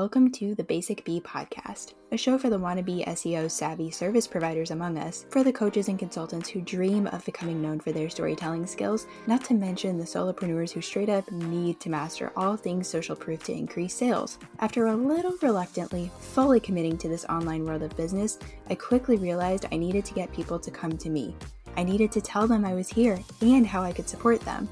Welcome to the Basic B podcast, a show for the wannabe SEO savvy service providers among us, for the coaches and consultants who dream of becoming known for their storytelling skills, not to mention the solopreneurs who straight up need to master all things social proof to increase sales. After a little reluctantly fully committing to this online world of business, I quickly realized I needed to get people to come to me. I needed to tell them I was here and how I could support them.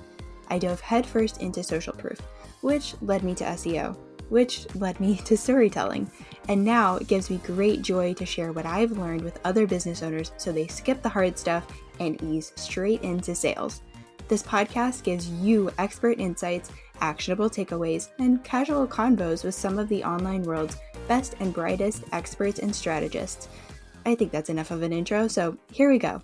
I dove headfirst into social proof, which led me to SEO which led me to storytelling. And now it gives me great joy to share what I've learned with other business owners so they skip the hard stuff and ease straight into sales. This podcast gives you expert insights, actionable takeaways, and casual convos with some of the online world's best and brightest experts and strategists. I think that's enough of an intro, so here we go.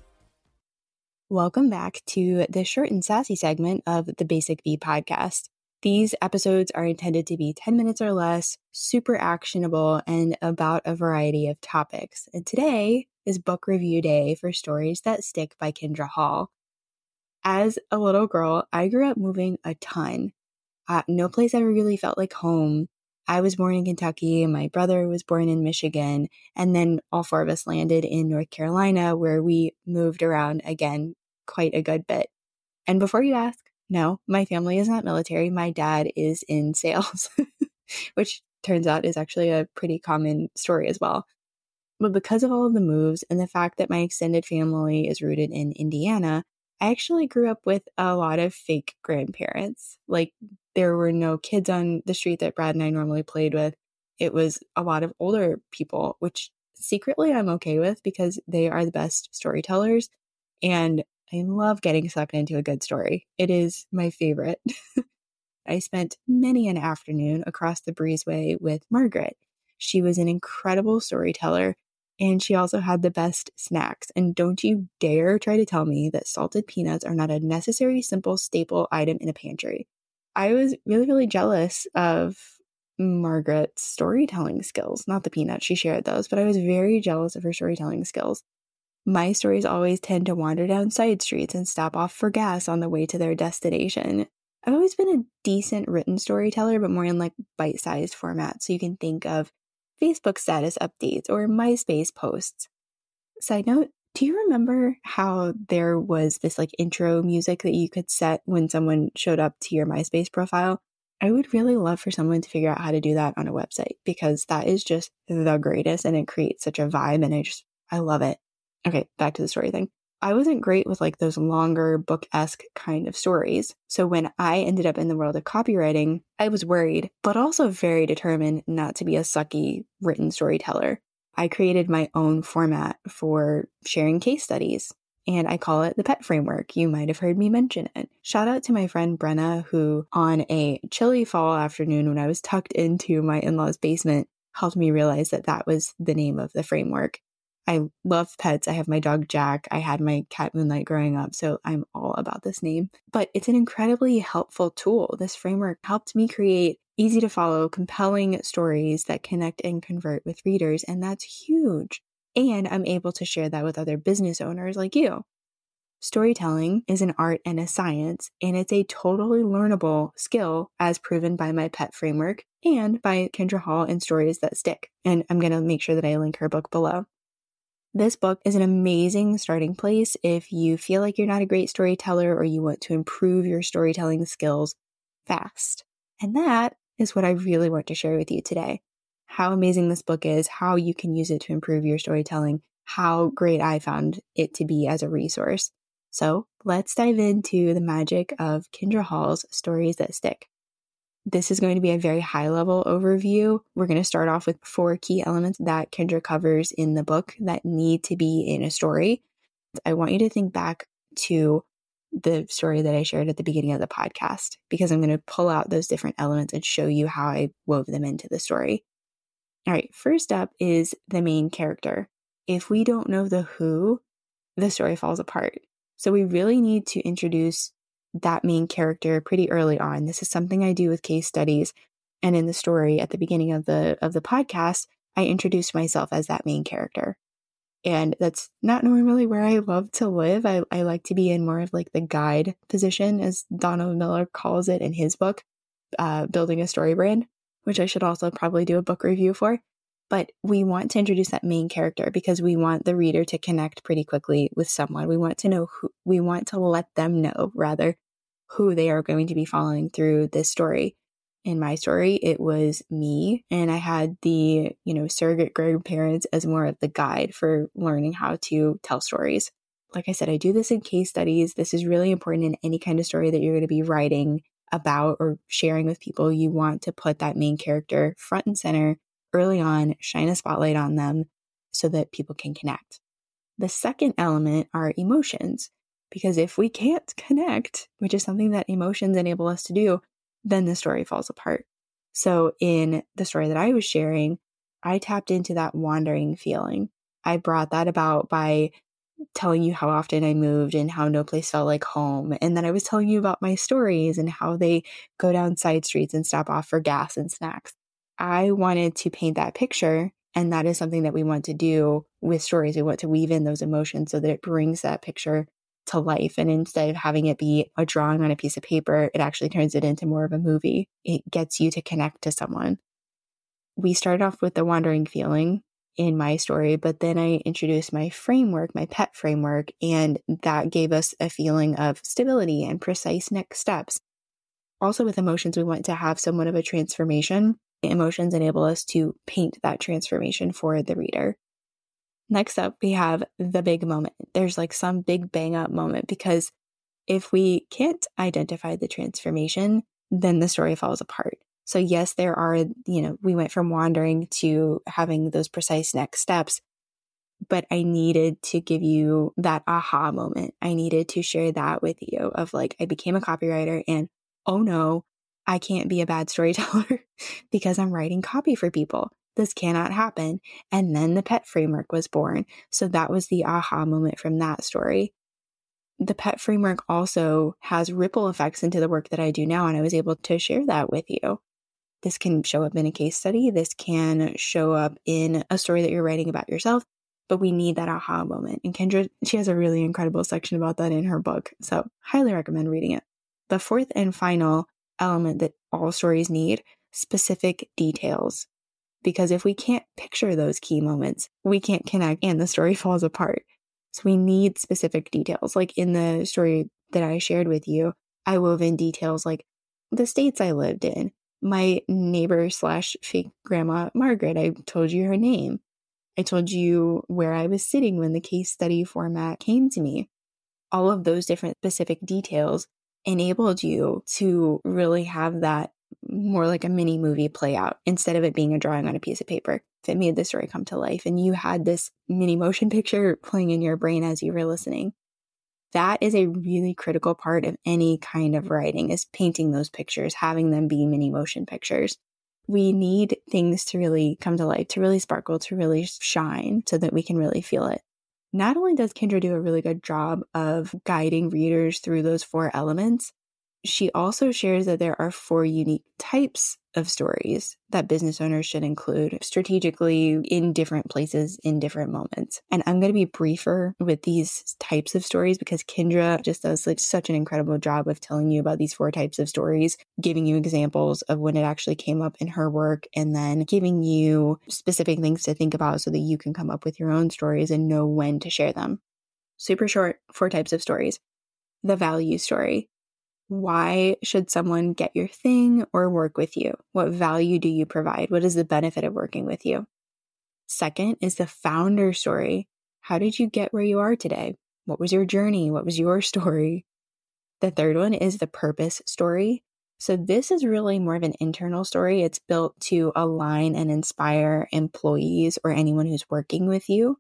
Welcome back to the short and sassy segment of the Basic B podcast. These episodes are intended to be 10 minutes or less, super actionable, and about a variety of topics. And today is book review day for Stories That Stick by Kindra Hall. As a little girl, I grew up moving a ton. Uh, no place ever really felt like home. I was born in Kentucky, my brother was born in Michigan, and then all four of us landed in North Carolina, where we moved around again quite a good bit. And before you ask, no, my family is not military. My dad is in sales, which turns out is actually a pretty common story as well. But because of all of the moves and the fact that my extended family is rooted in Indiana, I actually grew up with a lot of fake grandparents. Like there were no kids on the street that Brad and I normally played with. It was a lot of older people, which secretly I'm okay with because they are the best storytellers. And I love getting sucked into a good story. It is my favorite. I spent many an afternoon across the breezeway with Margaret. She was an incredible storyteller and she also had the best snacks. And don't you dare try to tell me that salted peanuts are not a necessary, simple, staple item in a pantry. I was really, really jealous of Margaret's storytelling skills, not the peanuts, she shared those, but I was very jealous of her storytelling skills. My stories always tend to wander down side streets and stop off for gas on the way to their destination. I've always been a decent written storyteller, but more in like bite sized format. So you can think of Facebook status updates or MySpace posts. Side note, do you remember how there was this like intro music that you could set when someone showed up to your MySpace profile? I would really love for someone to figure out how to do that on a website because that is just the greatest and it creates such a vibe and I just, I love it. Okay, back to the story thing. I wasn't great with like those longer book esque kind of stories. So when I ended up in the world of copywriting, I was worried, but also very determined not to be a sucky written storyteller. I created my own format for sharing case studies and I call it the pet framework. You might have heard me mention it. Shout out to my friend Brenna, who on a chilly fall afternoon when I was tucked into my in law's basement helped me realize that that was the name of the framework. I love pets. I have my dog Jack. I had my cat Moonlight growing up, so I'm all about this name. But it's an incredibly helpful tool. This framework helped me create easy to follow, compelling stories that connect and convert with readers, and that's huge. And I'm able to share that with other business owners like you. Storytelling is an art and a science, and it's a totally learnable skill as proven by my pet framework and by Kindra Hall in Stories That Stick. And I'm going to make sure that I link her book below. This book is an amazing starting place if you feel like you're not a great storyteller or you want to improve your storytelling skills fast. And that is what I really want to share with you today. How amazing this book is, how you can use it to improve your storytelling, how great I found it to be as a resource. So let's dive into the magic of Kindra Hall's Stories That Stick. This is going to be a very high level overview. We're going to start off with four key elements that Kindra covers in the book that need to be in a story. I want you to think back to the story that I shared at the beginning of the podcast because I'm going to pull out those different elements and show you how I wove them into the story. All right, first up is the main character. If we don't know the who, the story falls apart. So we really need to introduce that main character pretty early on. This is something I do with case studies and in the story at the beginning of the of the podcast, I introduce myself as that main character. And that's not normally where I love to live. I, I like to be in more of like the guide position, as Donald Miller calls it in his book, uh, Building a Story Brand. which I should also probably do a book review for. But we want to introduce that main character because we want the reader to connect pretty quickly with someone. We want to know who, we want to let them know, rather, who they are going to be following through this story. In my story, it was me, and I had the, you know, surrogate grandparents as more of the guide for learning how to tell stories. Like I said, I do this in case studies. This is really important in any kind of story that you're going to be writing about or sharing with people. You want to put that main character front and center early on, shine a spotlight on them so that people can connect. The second element are emotions, because if we can't connect, which is something that emotions enable us to do, then the story falls apart. So in the story that I was sharing, I tapped into that wandering feeling. I brought that about by telling you how often I moved and how no place felt like home. And then I was telling you about my stories and how they go down side streets and stop off for gas and snacks. I wanted to paint that picture. And that is something that we want to do with stories. We want to weave in those emotions so that it brings that picture to life. And instead of having it be a drawing on a piece of paper, it actually turns it into more of a movie. It gets you to connect to someone. We started off with the wandering feeling in my story, but then I introduced my framework, my PET framework, and that gave us a feeling of stability and precise next steps. Also, with emotions, we want to have somewhat of a transformation. Emotions enable us to paint that transformation for the reader. Next up, we have the big moment. There's like some big bang up moment because if we can't identify the transformation, then the story falls apart. So, yes, there are, you know, we went from wandering to having those precise next steps, but I needed to give you that aha moment. I needed to share that with you of like, I became a copywriter and oh no, I can't be a bad storyteller because I'm writing copy for people. This cannot happen. And then the pet framework was born. So that was the aha moment from that story the pet framework also has ripple effects into the work that I do now. And I was able to share that with you. This can show up in a case study. This can show up in a story that you're writing about yourself, but we need that aha moment. And Kindra, she has a really incredible section about that in her book. So highly recommend reading it. The fourth and final element that all stories need specific details. Because if we can't picture those key moments, we can't connect and the story falls apart. So we need specific details. Like in the story that I shared with you, I wove in details like the states I lived in, my neighbor slash fake grandma, Margaret. I told you her name. I told you where I was sitting when the case study format came to me. All of those different specific details enabled you to really have that more like a mini movie play out instead of it being a drawing on a piece of paper. It made the story come to life and you had this mini motion picture playing in your brain as you were listening that is a really critical part of any kind of writing is painting those pictures, having them be mini motion pictures. We need things to really come to life, to really sparkle, to really shine so that we can really feel it. Not only does Kindra do a really good job of guiding readers through those four elements, she also shares that there are four unique types of stories that business owners should include strategically in different places in different moments. And I'm going to be briefer with these types of stories because Kindra just does like such an incredible job of telling you about these four types of stories, giving you examples of when it actually came up in her work, and then giving you specific things to think about so that you can come up with your own stories and know when to share them. Super short, four types of stories. The value story why should someone get your thing or work with you? What value do you provide? What is the benefit of working with you? Second is the founder story. How did you get where you are today? What was your journey? What was your story? The third one is the purpose story. So, this is really more of an internal story. It's built to align and inspire employees or anyone who's working with you.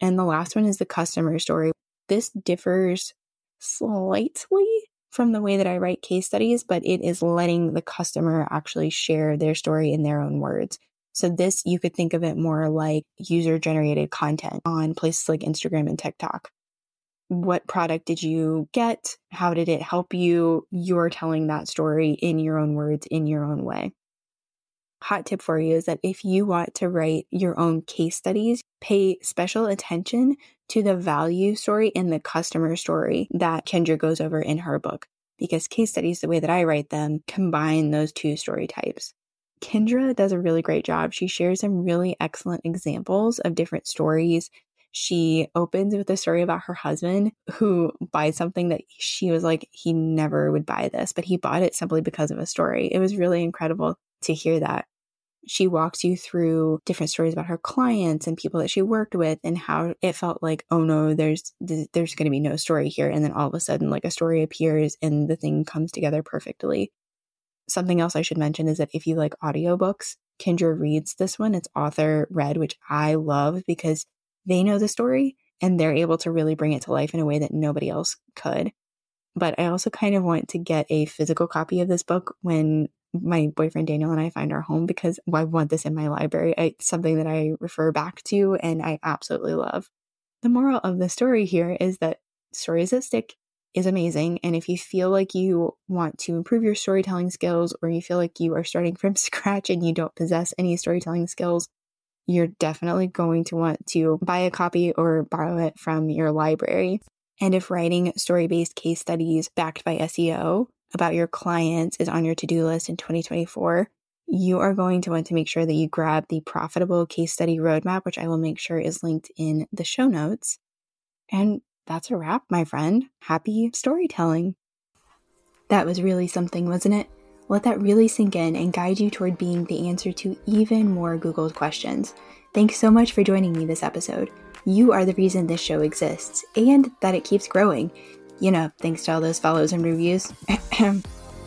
And the last one is the customer story. This differs slightly from the way that I write case studies, but it is letting the customer actually share their story in their own words. So this, you could think of it more like user generated content on places like Instagram and TikTok. What product did you get? How did it help you? You're telling that story in your own words, in your own way. Hot tip for you is that if you want to write your own case studies, pay special attention to the value story and the customer story that Kindra goes over in her book. Because case studies, the way that I write them, combine those two story types. Kindra does a really great job. She shares some really excellent examples of different stories. She opens with a story about her husband who buys something that she was like, he never would buy this, but he bought it simply because of a story. It was really incredible to hear that. She walks you through different stories about her clients and people that she worked with and how it felt like, oh no, there's there's going to be no story here and then all of a sudden like a story appears and the thing comes together perfectly. Something else I should mention is that if you like audiobooks, Kindra reads this one. It's author read, which I love because they know the story and they're able to really bring it to life in a way that nobody else could. But I also kind of want to get a physical copy of this book when my boyfriend Daniel and I find our home because I want this in my library. It's something that I refer back to and I absolutely love. The moral of the story here is that stories that stick is amazing. And if you feel like you want to improve your storytelling skills or you feel like you are starting from scratch and you don't possess any storytelling skills, you're definitely going to want to buy a copy or borrow it from your library. And if writing story based case studies backed by SEO about your clients is on your to do list in 2024, you are going to want to make sure that you grab the profitable case study roadmap, which I will make sure is linked in the show notes. And that's a wrap, my friend. Happy storytelling. That was really something, wasn't it? Let that really sink in and guide you toward being the answer to even more Googled questions. Thanks so much for joining me this episode. You are the reason this show exists and that it keeps growing. You know, thanks to all those follows and reviews.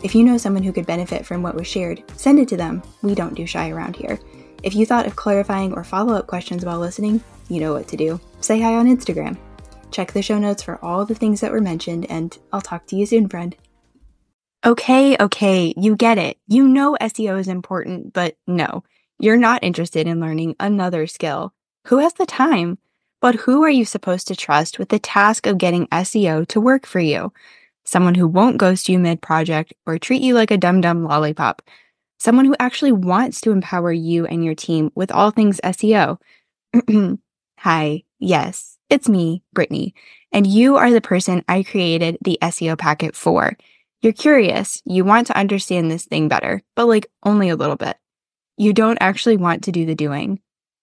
if you know someone who could benefit from what was shared, send it to them. We don't do shy around here. If you thought of clarifying or follow up questions while listening, you know what to do. Say hi on Instagram. Check the show notes for all the things that were mentioned, and I'll talk to you soon, friend. Okay, okay, you get it. You know SEO is important, but no, you're not interested in learning another skill. Who has the time? But who are you supposed to trust with the task of getting SEO to work for you? Someone who won't ghost you mid project or treat you like a dum dum lollipop. Someone who actually wants to empower you and your team with all things SEO. Hi, yes, it's me, Brittany, and you are the person I created the SEO packet for. You're curious, you want to understand this thing better, but like only a little bit. You don't actually want to do the doing.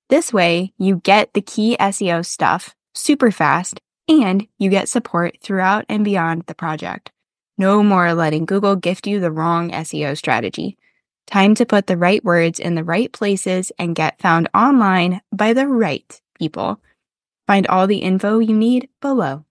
This way, you get the key SEO stuff super fast and you get support throughout and beyond the project. No more letting Google gift you the wrong SEO strategy. Time to put the right words in the right places and get found online by the right people. Find all the info you need below.